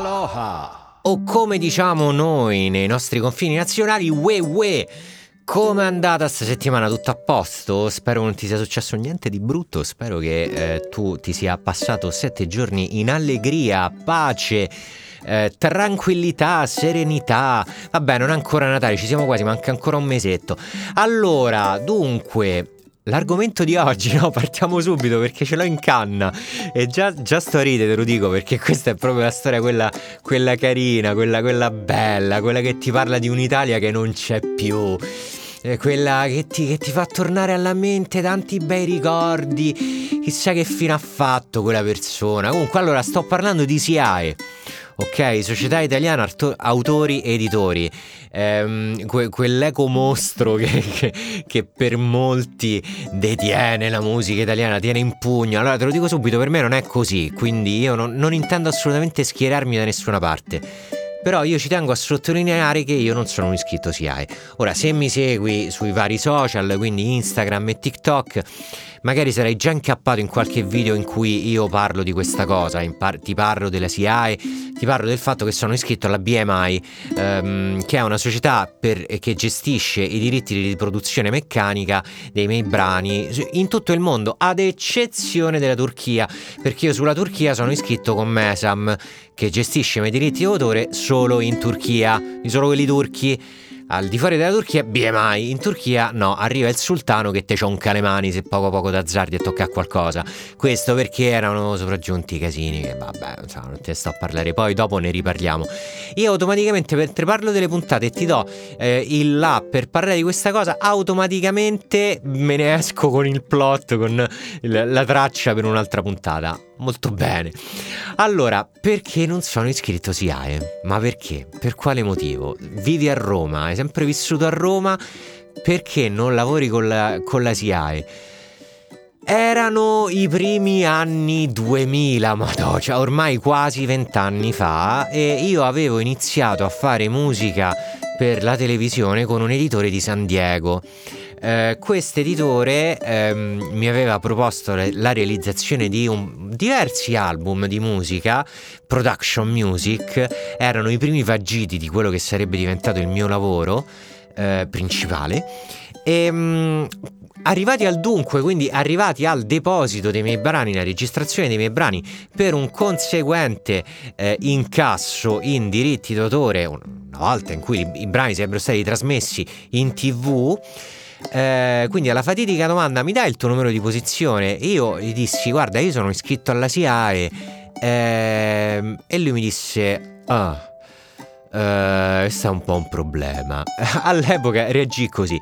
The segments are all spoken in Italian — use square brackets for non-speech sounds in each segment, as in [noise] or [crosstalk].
Aloha! O come diciamo noi nei nostri confini nazionali, we we! Come è andata sta settimana? Tutto a posto? Spero non ti sia successo niente di brutto. Spero che eh, tu ti sia passato sette giorni in allegria, pace. Eh, tranquillità, serenità. Vabbè, non è ancora Natale, ci siamo quasi, manca ancora un mesetto. Allora, dunque, L'argomento di oggi, no, partiamo subito perché ce l'ho in canna e già, già sto a ridere, te lo dico, perché questa è proprio la storia, quella, quella carina, quella, quella bella, quella che ti parla di un'Italia che non c'è più quella che ti, che ti, fa tornare alla mente tanti bei ricordi. Chissà che fine ha fatto quella persona. Comunque, allora sto parlando di SIAE. Ok, Società Italiana Arto- Autori Editori, ehm, que- quell'eco mostro che, che, che, per molti detiene la musica italiana, tiene in pugno. Allora te lo dico subito, per me non è così, quindi io non, non intendo assolutamente schierarmi da nessuna parte. Però io ci tengo a sottolineare che io non sono un iscritto SIAE. Ora, se mi segui sui vari social, quindi Instagram e TikTok, magari sarai già incappato in qualche video in cui io parlo di questa cosa, par- ti parlo della SIAE, ti parlo del fatto che sono iscritto alla BMI, ehm, che è una società per, che gestisce i diritti di riproduzione meccanica dei miei brani in tutto il mondo, ad eccezione della Turchia, perché io sulla Turchia sono iscritto con Mesam, che gestisce i miei diritti d'autore solo in Turchia, solo quelli turchi al di fuori della Turchia BMI, in Turchia no, arriva il sultano che te cionca le mani se poco poco d'azzardi e tocca qualcosa. Questo perché erano sopraggiunti i casini che vabbè, insomma, non te sto a parlare, poi dopo ne riparliamo. Io automaticamente mentre parlo delle puntate e ti do eh, il là per parlare di questa cosa, automaticamente me ne esco con il plot, con la traccia per un'altra puntata molto bene. Allora, perché non sono iscritto SIAE? Ma perché? Per quale motivo? Vivi a Roma, hai sempre vissuto a Roma, perché non lavori con la, con la SIAE? Erano i primi anni 2000, ma no, cioè ormai quasi vent'anni fa, e io avevo iniziato a fare musica per la televisione con un editore di San Diego. Eh, questo editore ehm, mi aveva proposto la realizzazione di un, diversi album di musica, production music, erano i primi vagiti di quello che sarebbe diventato il mio lavoro eh, principale. E, mh, Arrivati al dunque, quindi arrivati al deposito dei miei brani, la registrazione dei miei brani per un conseguente eh, incasso in diritti d'autore, una volta in cui i brani sarebbero stati trasmessi in tv, eh, quindi alla fatidica domanda mi dai il tuo numero di posizione? Io gli dissi guarda io sono iscritto alla SIAE eh, e lui mi disse ah Uh, questo è un po' un problema. [laughs] All'epoca reagì così.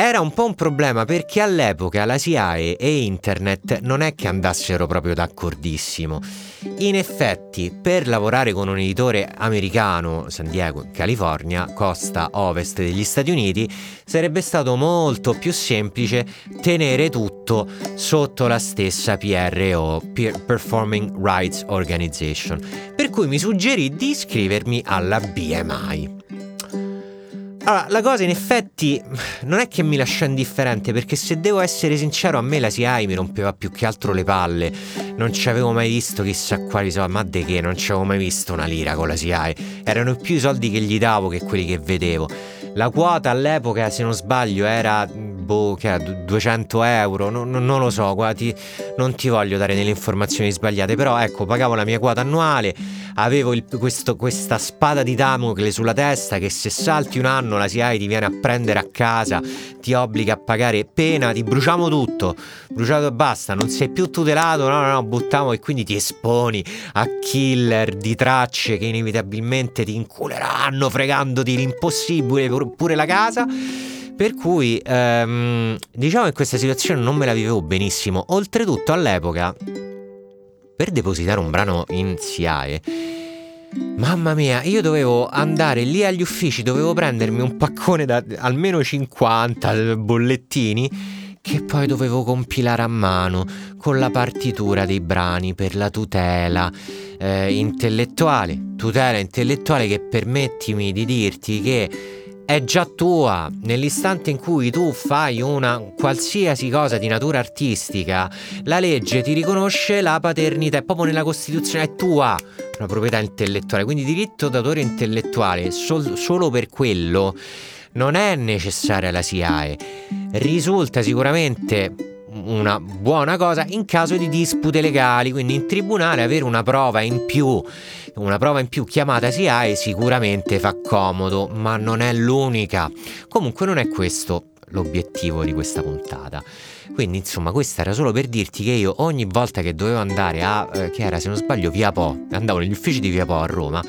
Era un po' un problema perché all'epoca la SIAE e internet non è che andassero proprio d'accordissimo. In effetti, per lavorare con un editore americano, San Diego, California, costa ovest degli Stati Uniti, sarebbe stato molto più semplice tenere tutto sotto la stessa PRO, Performing Rights Organization. Per cui mi suggerì di iscrivermi alla BMI. Allora, la cosa in effetti non è che mi lascia indifferente, perché se devo essere sincero, a me la SIAI mi rompeva più che altro le palle. Non ci avevo mai visto chissà quali soldi, ma de che, non ci avevo mai visto una lira con la SIAI. Erano più i soldi che gli davo che quelli che vedevo. La quota all'epoca, se non sbaglio, era boh, che era 200 euro, non, non lo so, ti, non ti voglio dare delle informazioni sbagliate, però ecco, pagavo la mia quota annuale, avevo il, questo, questa spada di Damocle sulla testa che se salti un anno la SIAI ti viene a prendere a casa, ti obbliga a pagare pena, ti bruciamo tutto, bruciato e basta, non sei più tutelato, no, no, no, buttiamo e quindi ti esponi a killer di tracce che inevitabilmente ti inculeranno fregandoti l'impossibile pure la casa. Per cui ehm, diciamo che questa situazione non me la vivevo benissimo. Oltretutto all'epoca, per depositare un brano in SIAE, mamma mia, io dovevo andare lì agli uffici, dovevo prendermi un paccone da almeno 50 bollettini che poi dovevo compilare a mano con la partitura dei brani per la tutela eh, intellettuale. Tutela intellettuale che permettimi di dirti che è già tua. Nell'istante in cui tu fai una qualsiasi cosa di natura artistica, la legge ti riconosce la paternità, è proprio nella Costituzione, è tua. una proprietà intellettuale, quindi diritto d'autore intellettuale sol- solo per quello non è necessaria la SIAE. Risulta sicuramente una buona cosa in caso di dispute legali, quindi in tribunale avere una prova in più, una prova in più chiamata SIAE sicuramente fa comodo, ma non è l'unica. Comunque non è questo l'obiettivo di questa puntata. Quindi, insomma, questo era solo per dirti che io ogni volta che dovevo andare a, eh, che era se non sbaglio, Via Po, andavo negli uffici di Via Po a Roma,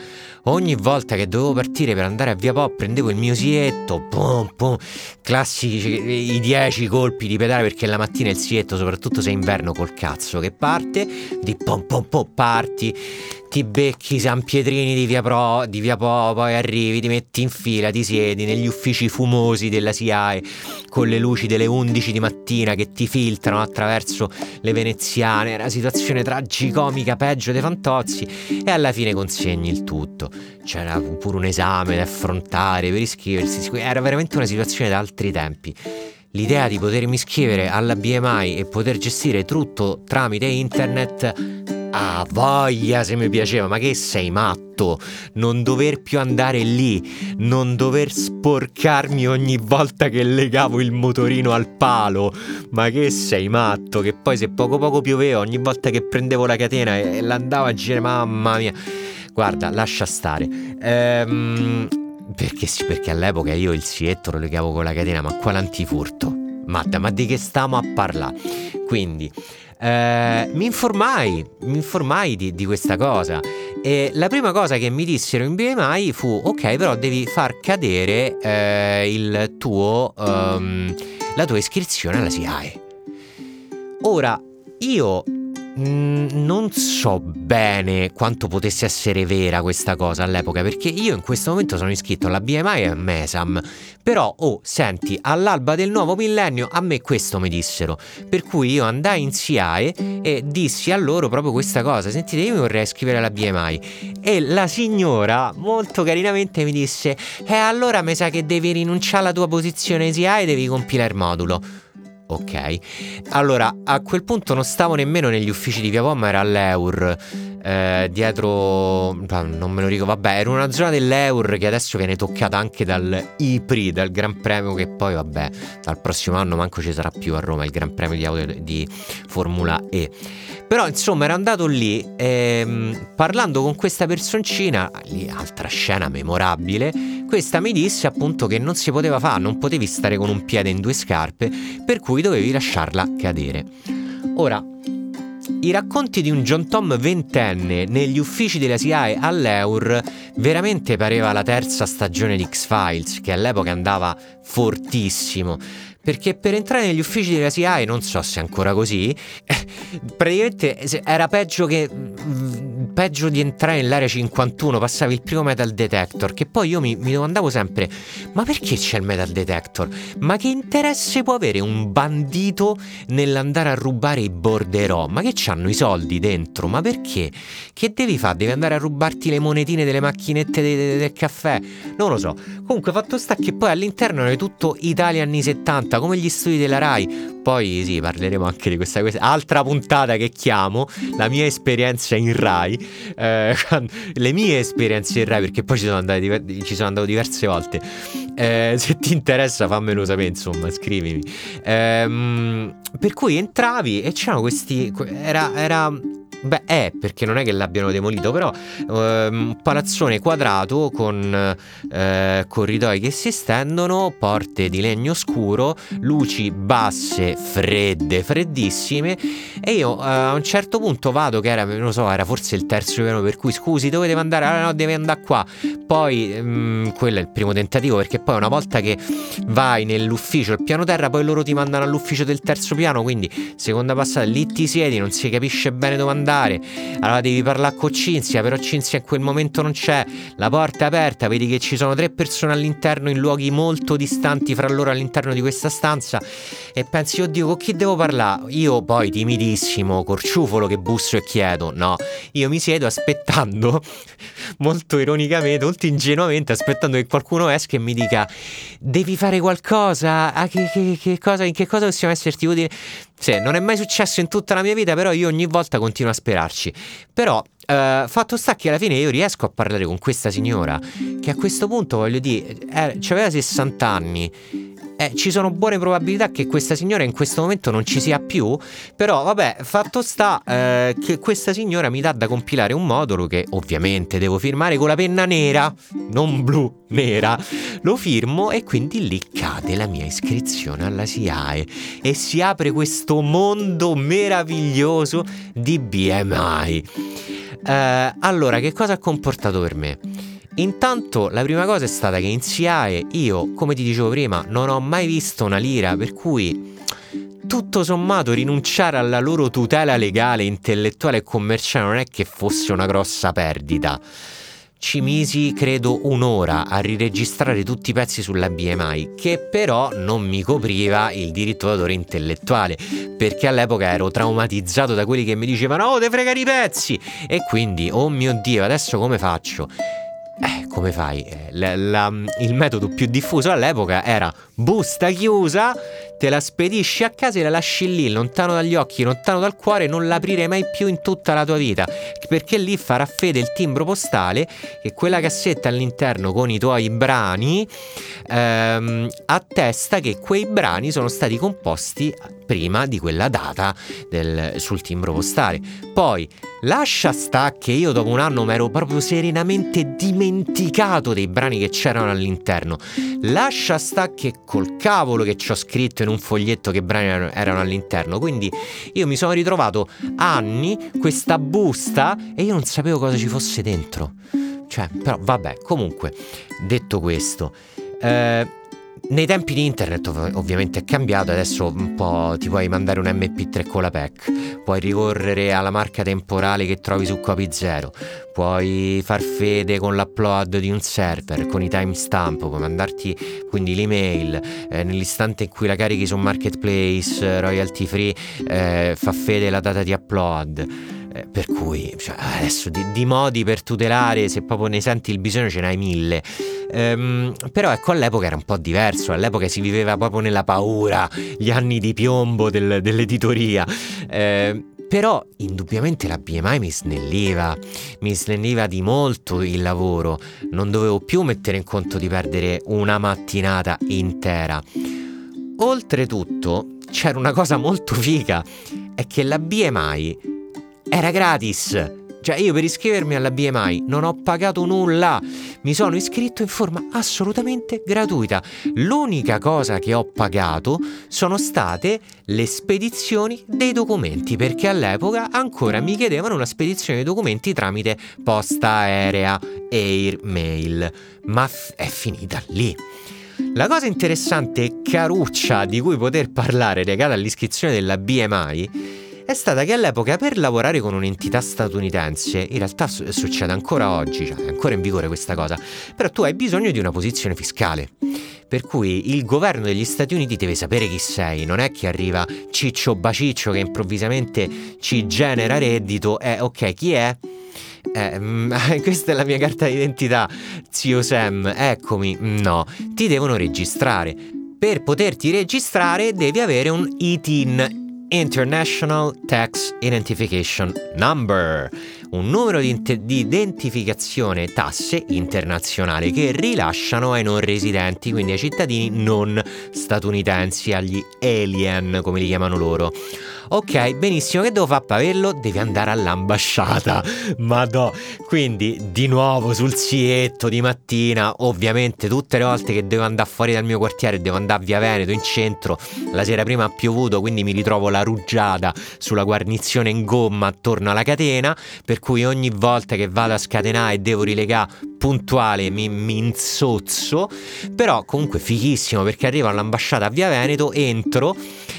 ogni volta che dovevo partire per andare a Via Po prendevo il mio sietto, pum, pum, classici i 10 colpi di pedale perché la mattina il sietto, soprattutto se è inverno col cazzo che parte, di pom pom pom parti ti becchi San Pietrini di via, Pro, di via Po, poi arrivi, ti metti in fila, ti siedi negli uffici fumosi della SIAE con le luci delle 11 di mattina che ti filtrano attraverso le veneziane, una situazione tragicomica, peggio dei fantozzi e alla fine consegni il tutto. C'era pure un esame da affrontare per iscriversi, era veramente una situazione da altri tempi. L'idea di potermi iscrivere alla BMI e poter gestire tutto tramite internet Ah, voglia se mi piaceva, ma che sei matto? Non dover più andare lì, non dover sporcarmi ogni volta che legavo il motorino al palo. Ma che sei matto? Che poi se poco poco pioveva, ogni volta che prendevo la catena e l'andavo a girare, mamma mia. Guarda, lascia stare. Ehm, perché sì, perché all'epoca io il sietto lo legavo con la catena, ma quale antifurto? Ma, ma di che stiamo a parlare? Quindi eh, mi informai, mi informai di, di, questa cosa e la prima cosa che mi dissero in BMI fu ok però devi far cadere eh, tuo, um, la tua iscrizione alla SIAE. Ora, io non so bene quanto potesse essere vera questa cosa all'epoca, perché io in questo momento sono iscritto alla BMI e a MESAM. Però, oh, senti, all'alba del nuovo millennio a me questo mi dissero. Per cui io andai in SIAE e dissi a loro proprio questa cosa. Sentite, io mi vorrei iscrivere alla BMI. E la signora, molto carinamente, mi disse: Eh, allora mi sa che devi rinunciare alla tua posizione SIAE e devi compilare il modulo. Ok. Allora, a quel punto non stavo nemmeno negli uffici di Via Pom, era all'Eur. Eh, dietro, non me lo ricordo, vabbè, era una zona dell'Eur che adesso viene toccata anche dal IPRI, dal Gran Premio che poi, vabbè, dal prossimo anno manco ci sarà più a Roma il Gran Premio di, auto, di Formula E. Però insomma ero andato lì ehm, parlando con questa personcina, lì altra scena memorabile, questa mi disse appunto che non si poteva fare, non potevi stare con un piede in due scarpe, per cui dovevi lasciarla cadere. Ora, i racconti di un John Tom ventenne negli uffici della SIAE all'Eur veramente pareva la terza stagione di X-Files, che all'epoca andava fortissimo. Perché per entrare negli uffici della CIA, non so se è ancora così, [laughs] praticamente era peggio che peggio di entrare nell'area 51, passavi il primo metal detector, che poi io mi, mi domandavo sempre, ma perché c'è il metal detector? Ma che interesse può avere un bandito nell'andare a rubare i borderò? Ma che c'hanno i soldi dentro? Ma perché? Che devi fare? Devi andare a rubarti le monetine delle macchinette de- de- del caffè? Non lo so. Comunque fatto sta che poi all'interno è tutto Italia anni 70, come gli studi della RAI. Poi sì, parleremo anche di questa, questa altra puntata che chiamo la mia esperienza in RAI eh, [laughs] le mie esperienze in Rai, perché poi ci sono, andate, ci sono andato diverse volte. Eh, [laughs] se ti interessa, fammelo sapere, insomma, scrivimi. Eh, per cui entravi e c'erano questi. Era, era Beh, è perché non è che l'abbiano demolito, però eh, un palazzone quadrato con eh, corridoi che si stendono, porte di legno scuro, luci basse, fredde, freddissime. E io eh, a un certo punto vado, che era, non so, era forse il terzo giorno, per cui scusi, dove deve andare? Ah, no, deve andare qua. Poi, mh, mm, quello è il primo tentativo, perché poi una volta che vai nell'ufficio, il piano terra, poi loro ti mandano all'ufficio del terzo piano, quindi seconda passata, lì ti siedi, non si capisce bene dove andare. Allora devi parlare con Cinzia, però Cinzia in quel momento non c'è. La porta è aperta, vedi che ci sono tre persone all'interno in luoghi molto distanti fra loro all'interno di questa stanza e pensi, oddio, con chi devo parlare? Io poi timidissimo, corciufolo che busso e chiedo. No, io mi siedo aspettando, [laughs] molto ironicamente, molto ingenuamente, aspettando che qualcuno esca e mi dica, devi fare qualcosa? Ah, che, che, che cosa, in che cosa possiamo esserti utili? Sì, non è mai successo in tutta la mia vita, però io ogni volta continuo a sperarci. Però Uh, fatto sta che alla fine io riesco a parlare con questa signora che a questo punto voglio dire eh, aveva 60 anni eh, ci sono buone probabilità che questa signora in questo momento non ci sia più, però vabbè, fatto sta eh, che questa signora mi dà da compilare un modulo che ovviamente devo firmare con la penna nera, non blu, nera. Lo firmo e quindi lì cade la mia iscrizione alla SIAE e si apre questo mondo meraviglioso di BMI. Eh, allora, che cosa ha comportato per me? Intanto la prima cosa è stata che in SIAE io, come ti dicevo prima, non ho mai visto una lira, per cui tutto sommato rinunciare alla loro tutela legale, intellettuale e commerciale non è che fosse una grossa perdita. Ci misi, credo, un'ora a riregistrare tutti i pezzi sulla BMI, che però non mi copriva il diritto d'autore intellettuale, perché all'epoca ero traumatizzato da quelli che mi dicevano Oh, te fregano i pezzi! E quindi, oh mio Dio, adesso come faccio? Eh, come fai? Eh, la, la, il metodo più diffuso all'epoca era busta chiusa, te la spedisci a casa e la lasci lì, lontano dagli occhi, lontano dal cuore, non l'aprire mai più in tutta la tua vita, perché lì farà fede il timbro postale che quella cassetta all'interno con i tuoi brani ehm, attesta che quei brani sono stati composti prima di quella data del, sul timbro postale. Poi lascia sta che io dopo un anno mi ero proprio serenamente dimenticato dei brani che c'erano all'interno. Lascia sta che col cavolo che ci ho scritto in un foglietto che brani erano all'interno. Quindi io mi sono ritrovato anni questa busta e io non sapevo cosa ci fosse dentro. Cioè, però vabbè, comunque, detto questo, eh, nei tempi di internet ov- ovviamente è cambiato, adesso un po' ti puoi mandare un MP3 con la PEC, puoi ricorrere alla marca temporale che trovi su Copy0, puoi far fede con l'upload di un server, con i timestamp, puoi mandarti quindi l'email, eh, nell'istante in cui la carichi su marketplace, royalty free, eh, fa fede la data di upload. Eh, per cui cioè, adesso di, di, modi per tutelare, se proprio ne senti il bisogno, ce n'hai mille. Ehm, però ecco, all'epoca era un po' diverso, all'epoca si viveva proprio nella paura, gli anni di piombo del, dell'editoria. Ehm, però indubbiamente la BMI mi snelliva, mi snelliva di molto il lavoro, non dovevo più mettere in conto di perdere una mattinata intera. Oltretutto c'era una cosa molto figa, è che la BMI era gratis. Cioè io per iscrivermi alla BMI non ho pagato nulla, mi sono iscritto in forma assolutamente gratuita. L'unica cosa che ho pagato sono state le spedizioni dei documenti, perché all'epoca ancora mi chiedevano una spedizione dei documenti tramite posta aerea, air, mail, ma f- è finita lì. La cosa interessante e caruccia di cui poter parlare legata all'iscrizione della BMI è stata che all'epoca per lavorare con un'entità statunitense, in realtà succede ancora oggi, cioè è ancora in vigore questa cosa, però tu hai bisogno di una posizione fiscale. Per cui il governo degli Stati Uniti deve sapere chi sei, non è che arriva Ciccio Baciccio che improvvisamente ci genera reddito e ok, chi è? Eh, [laughs] questa è la mia carta d'identità, zio Sam, eccomi. No, ti devono registrare. Per poterti registrare devi avere un ITIN, International Tax Identification Number, un numero di, di, identificazione tasse internazionale che rilasciano ai non residenti, quindi ai cittadini non statunitensi, agli alien come li chiamano loro. Ok, benissimo, che devo fare per averlo? Devi andare all'ambasciata. [laughs] Madò. Quindi, di nuovo sul sietto di mattina, ovviamente tutte le volte che devo andare fuori dal mio quartiere, devo andare Via Veneto in centro. La sera prima ha piovuto, quindi mi ritrovo la rugiada sulla guarnizione in gomma attorno alla catena, per cui ogni volta che vado a scatenare e devo rilegare puntuale mi, mi insozzo, però comunque fighissimo perché arrivo all'ambasciata a Via Veneto, entro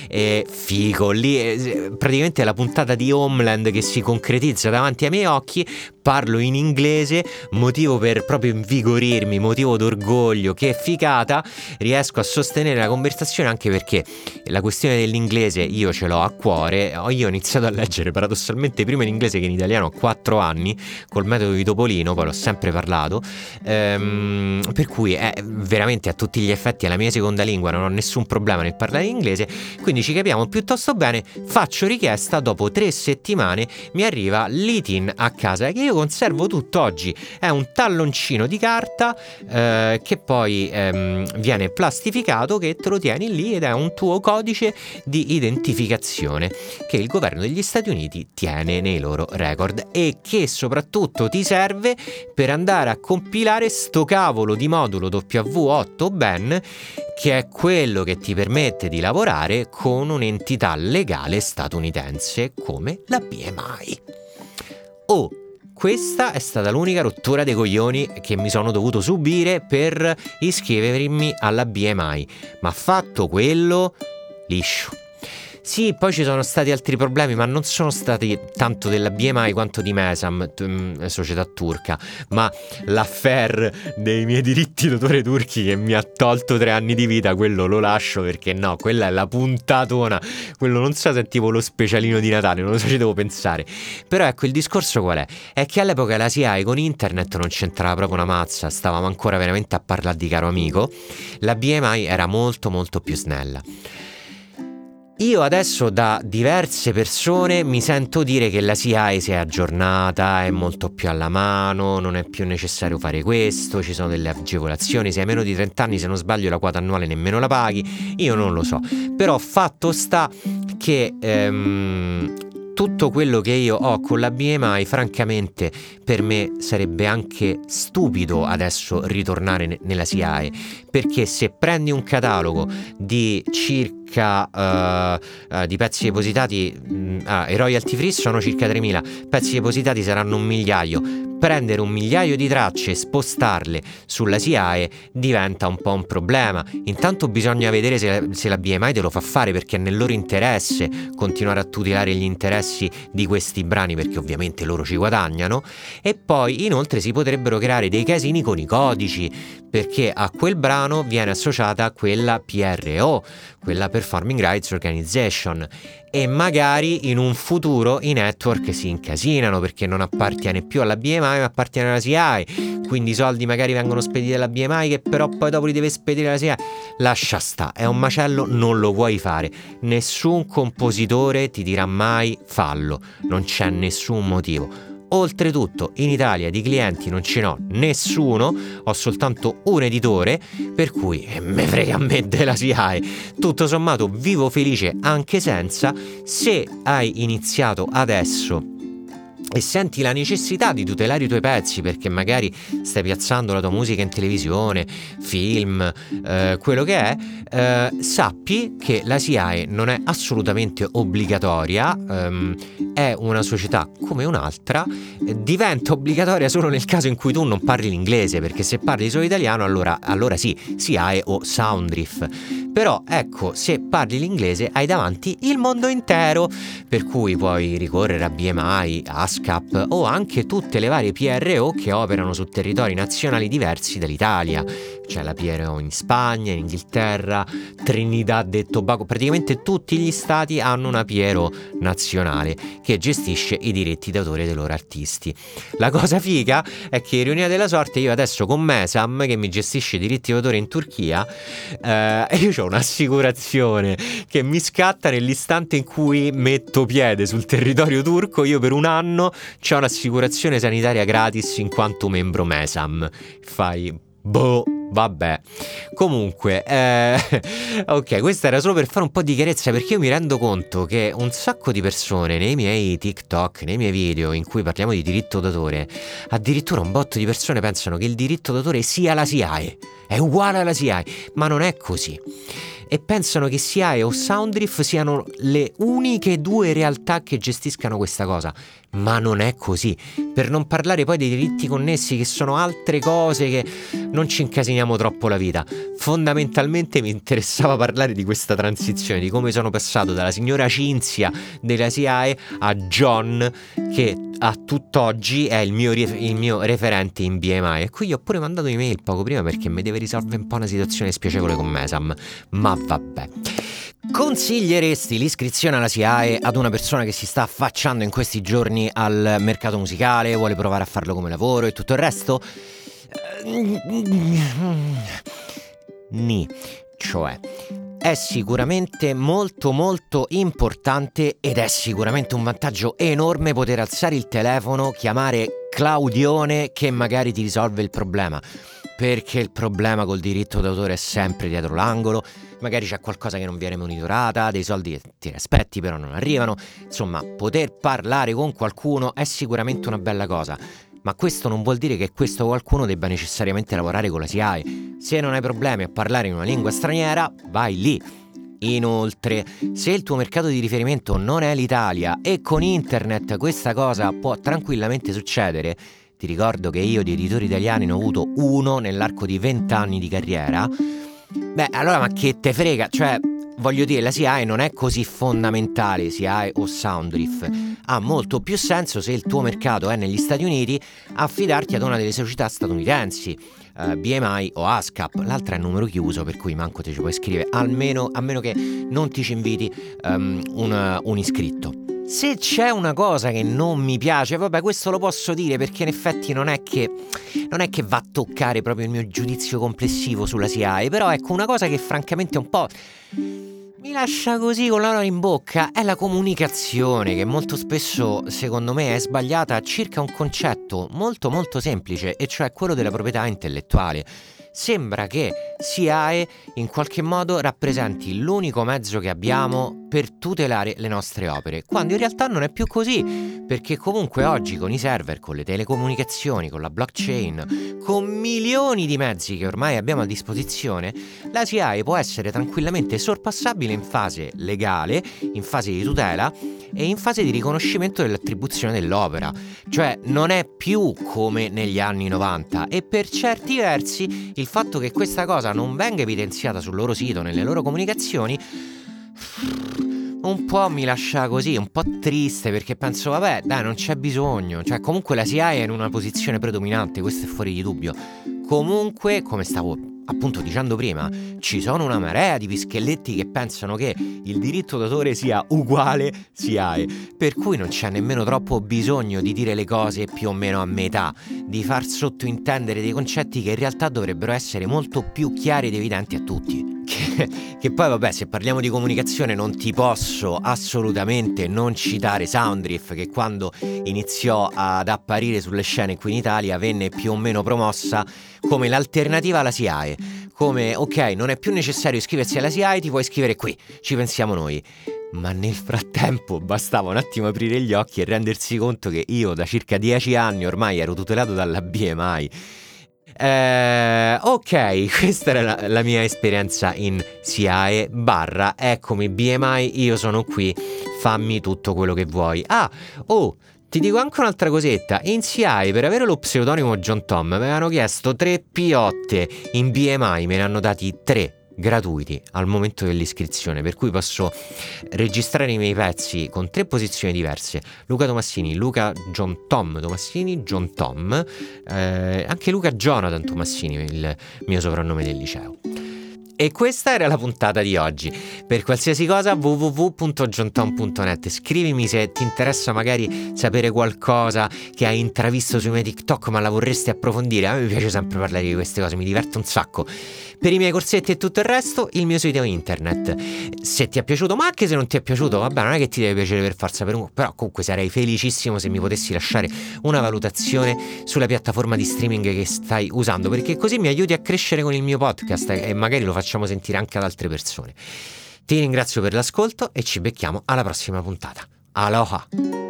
e figo, lì praticamente è la puntata di Homeland che si concretizza davanti ai miei occhi, parlo in inglese, motivo per proprio invigorirmi, motivo d'orgoglio, che figata, riesco a sostenere la conversazione anche perché la questione dell'inglese io ce l'ho a cuore, io ho iniziato a leggere paradossalmente prima in inglese che in italiano a 4 anni, col metodo di Topolino, poi l'ho sempre parlato, ehm, per cui è veramente a tutti gli effetti è la mia seconda lingua, non ho nessun problema nel parlare inglese, quindi ci capiamo piuttosto bene, faccio richiesta, dopo tre settimane mi arriva l'ITIN a casa che io conservo tutt'oggi, è un talloncino di carta eh, che poi ehm, viene plastificato che te lo tieni lì ed è un tuo codice di identificazione che il governo degli Stati Uniti tiene nei loro record e che soprattutto ti serve per andare a compilare sto cavolo di modulo W8 Ben che è quello che ti permette di lavorare con un'entità legale statunitense come la BMI. Oh, questa è stata l'unica rottura dei coglioni che mi sono dovuto subire per iscrivermi alla BMI, ma fatto quello, liscio. Sì, poi ci sono stati altri problemi, ma non sono stati tanto della BMI quanto di Mesam, t- mm, società turca, ma l'affair dei miei diritti d'autore turchi che mi ha tolto tre anni di vita, quello lo lascio perché no, quella è la puntatona, quello non so se è tipo lo specialino di Natale, non lo so ci devo pensare. Però ecco, il discorso qual è? È che all'epoca la SIAE con internet non c'entrava proprio una mazza, stavamo ancora veramente a parlare di caro amico, la BMI era molto molto più snella. Io adesso da diverse persone mi sento dire che la SIAE si è aggiornata, è molto più alla mano, non è più necessario fare questo, ci sono delle agevolazioni, se hai meno di 30 anni se non sbaglio la quota annuale nemmeno la paghi, io non lo so, però fatto sta che ehm, tutto quello che io ho con la BMI, francamente, per me sarebbe anche stupido adesso ritornare nella SIAE, perché se prendi un catalogo di circa uh, uh, di pezzi depositati, uh, i royalty free sono circa 3.000, pezzi depositati saranno un migliaio, prendere un migliaio di tracce e spostarle sulla SIAE diventa un po' un problema. Intanto bisogna vedere se, se la BMI te lo fa fare perché è nel loro interesse continuare a tutelare gli interessi di questi brani perché ovviamente loro ci guadagnano e poi inoltre si potrebbero creare dei casini con i codici perché a quel brano viene associata quella PRO, quella Performing Rights Organization e magari in un futuro i network si incasinano perché non appartiene più alla BMI ma appartiene alla CI quindi i soldi magari vengono spediti alla BMI che però poi dopo li deve spedire alla CI lascia sta è un macello non lo vuoi fare. Nessun compositore ti dirà mai fallo. Non c'è nessun motivo Oltretutto in Italia di clienti non ce n'ho nessuno, ho soltanto un editore, per cui eh, me frega a me della SIAE. Tutto sommato vivo felice anche senza. Se hai iniziato adesso e senti la necessità di tutelare i tuoi pezzi perché magari stai piazzando la tua musica in televisione, film, eh, quello che è, eh, sappi che la SIAE non è assolutamente obbligatoria, ehm, è una società come un'altra, eh, diventa obbligatoria solo nel caso in cui tu non parli l'inglese, perché se parli solo italiano allora, allora sì, SIAE o Soundriff. Però ecco, se parli l'inglese hai davanti il mondo intero, per cui puoi ricorrere a BMI, ASC, ASCAP o anche tutte le varie PRO che operano su territori nazionali diversi dall'Italia. C'è la PRO in Spagna, in Inghilterra, Trinidad e Tobago, praticamente tutti gli stati hanno una PRO nazionale che gestisce i diritti d'autore dei loro artisti. La cosa figa è che ironia della sorte io adesso con Mesam che mi gestisce i diritti d'autore in Turchia, eh, [laughs] io ho un'assicurazione che mi scatta nell'istante in cui metto piede sul territorio turco, io per un anno c'è un'assicurazione sanitaria gratis in quanto membro Mesam. Fai boh. Vabbè, comunque, eh, [laughs] ok, questo era solo per fare un po' di chiarezza perché io mi rendo conto che un sacco di persone nei miei TikTok, nei miei video in cui parliamo di diritto d'autore, addirittura un botto di persone pensano che il diritto d'autore sia la SIAE, è uguale alla SIAE, ma non è così e pensano che SIAE o Soundriff siano le uniche due realtà che gestiscano questa cosa. Ma non è così. Per non parlare poi dei diritti connessi, che sono altre cose che non ci incasiniamo troppo la vita. Fondamentalmente mi interessava parlare di questa transizione, di come sono passato dalla signora Cinzia della SIAE a John, che a tutt'oggi è il mio, il mio, referente in BMI e qui gli ho pure mandato un'email poco prima perché mi deve risolvere un po' una situazione spiacevole con Mesam, ma vabbè. Consiglieresti l'iscrizione alla SIAE ad una persona che si sta affacciando in questi giorni al mercato musicale, vuole provare a farlo come lavoro e tutto il resto? Ni, cioè è sicuramente molto molto importante ed è sicuramente un vantaggio enorme poter alzare il telefono, chiamare Claudione che magari ti risolve il problema. Perché il problema col diritto d'autore è sempre dietro l'angolo, magari c'è qualcosa che non viene monitorata, dei soldi che ti aspetti però non arrivano. Insomma, poter parlare con qualcuno è sicuramente una bella cosa. Ma questo non vuol dire che questo qualcuno debba necessariamente lavorare con la SIAE. Se non hai problemi a parlare in una lingua straniera, vai lì. Inoltre, se il tuo mercato di riferimento non è l'Italia e con internet questa cosa può tranquillamente succedere, ti ricordo che io di editori italiani ne ho avuto uno nell'arco di 20 anni di carriera, beh allora ma che te frega, cioè voglio dire, la SIAE non è così fondamentale, SIAE o Soundriff. Ha molto più senso se il tuo mercato è negli Stati Uniti affidarti ad una delle società statunitensi, uh, eh, BMI o ASCAP. L'altra è numero chiuso, per cui manco te ci puoi scrivere, almeno a meno che non ti ci inviti um, un, un iscritto. Se c'è una cosa che non mi piace, vabbè, questo lo posso dire perché in effetti non è che, non è che va a toccare proprio il mio giudizio complessivo sulla SIAE, però ecco una cosa che francamente un po' mi lascia così con l'ora in bocca è la comunicazione che molto spesso secondo me è sbagliata circa un concetto molto molto semplice e cioè quello della proprietà intellettuale. Sembra che SIAE in qualche modo rappresenti l'unico mezzo che abbiamo per tutelare le nostre opere, quando in realtà non è più così, perché comunque oggi con i server, con le telecomunicazioni, con la blockchain, con milioni di mezzi che ormai abbiamo a disposizione, la SIAE può essere tranquillamente sorpassabile in fase legale, in fase di tutela e in fase di riconoscimento dell'attribuzione dell'opera, cioè non è più come negli anni 90 e per certi versi il fatto che questa cosa non venga evidenziata sul loro sito, nelle loro comunicazioni, un po' mi lascia così, un po' triste perché penso, vabbè, dai, non c'è bisogno. Cioè, comunque la SIAE è in una posizione predominante, questo è fuori di dubbio. Comunque, come stavo appunto dicendo prima, ci sono una marea di pischelletti che pensano che il diritto d'autore sia uguale SIAE, per cui non c'è nemmeno troppo bisogno di dire le cose più o meno a metà, di far sottointendere dei concetti che in realtà dovrebbero essere molto più chiari ed evidenti a tutti. Che, che, poi vabbè se parliamo di comunicazione non ti posso assolutamente non citare Soundriff che quando iniziò ad apparire sulle scene qui in Italia venne più o meno promossa come l'alternativa alla SIAE come ok non è più necessario iscriversi alla SIAE ti puoi iscrivere qui. Ci pensiamo noi. Ma nel frattempo bastava un attimo aprire gli occhi e rendersi conto che io da circa dieci anni ormai ero tutelato dalla BMI eh, ok, [laughs] questa era la, la, mia esperienza in SIAE barra eccomi BMI, io sono qui, fammi tutto quello che vuoi. Ah, oh, ti dico anche un'altra cosetta, in SIAE per avere lo pseudonimo John Tom mi avevano chiesto tre piotte, in BMI me ne hanno dati tre gratuiti al momento dell'iscrizione, per cui posso registrare i miei pezzi con tre posizioni diverse. Luca Tomassini, Luca John Tom Tomassini, John Tom, eh, anche Luca Jonathan Tomassini, il mio soprannome del liceo. E questa era la puntata di oggi. Per qualsiasi cosa www.johnton.net Scrivimi se ti interessa magari sapere qualcosa che hai intravisto sui miei TikTok ma la vorresti approfondire. A me piace sempre parlare di queste cose, mi diverte un sacco. Per i miei corsetti e tutto il resto, il mio sito internet. Se ti è piaciuto, ma anche se non ti è piaciuto, vabbè, non è che ti deve piacere per forza per un... Però comunque sarei felicissimo se mi potessi lasciare una valutazione sulla piattaforma di streaming che stai usando, perché così mi aiuti a crescere con il mio podcast e magari lo facciamo sentire anche ad altre persone. Ti ringrazio per l'ascolto e ci becchiamo alla prossima puntata. Aloha!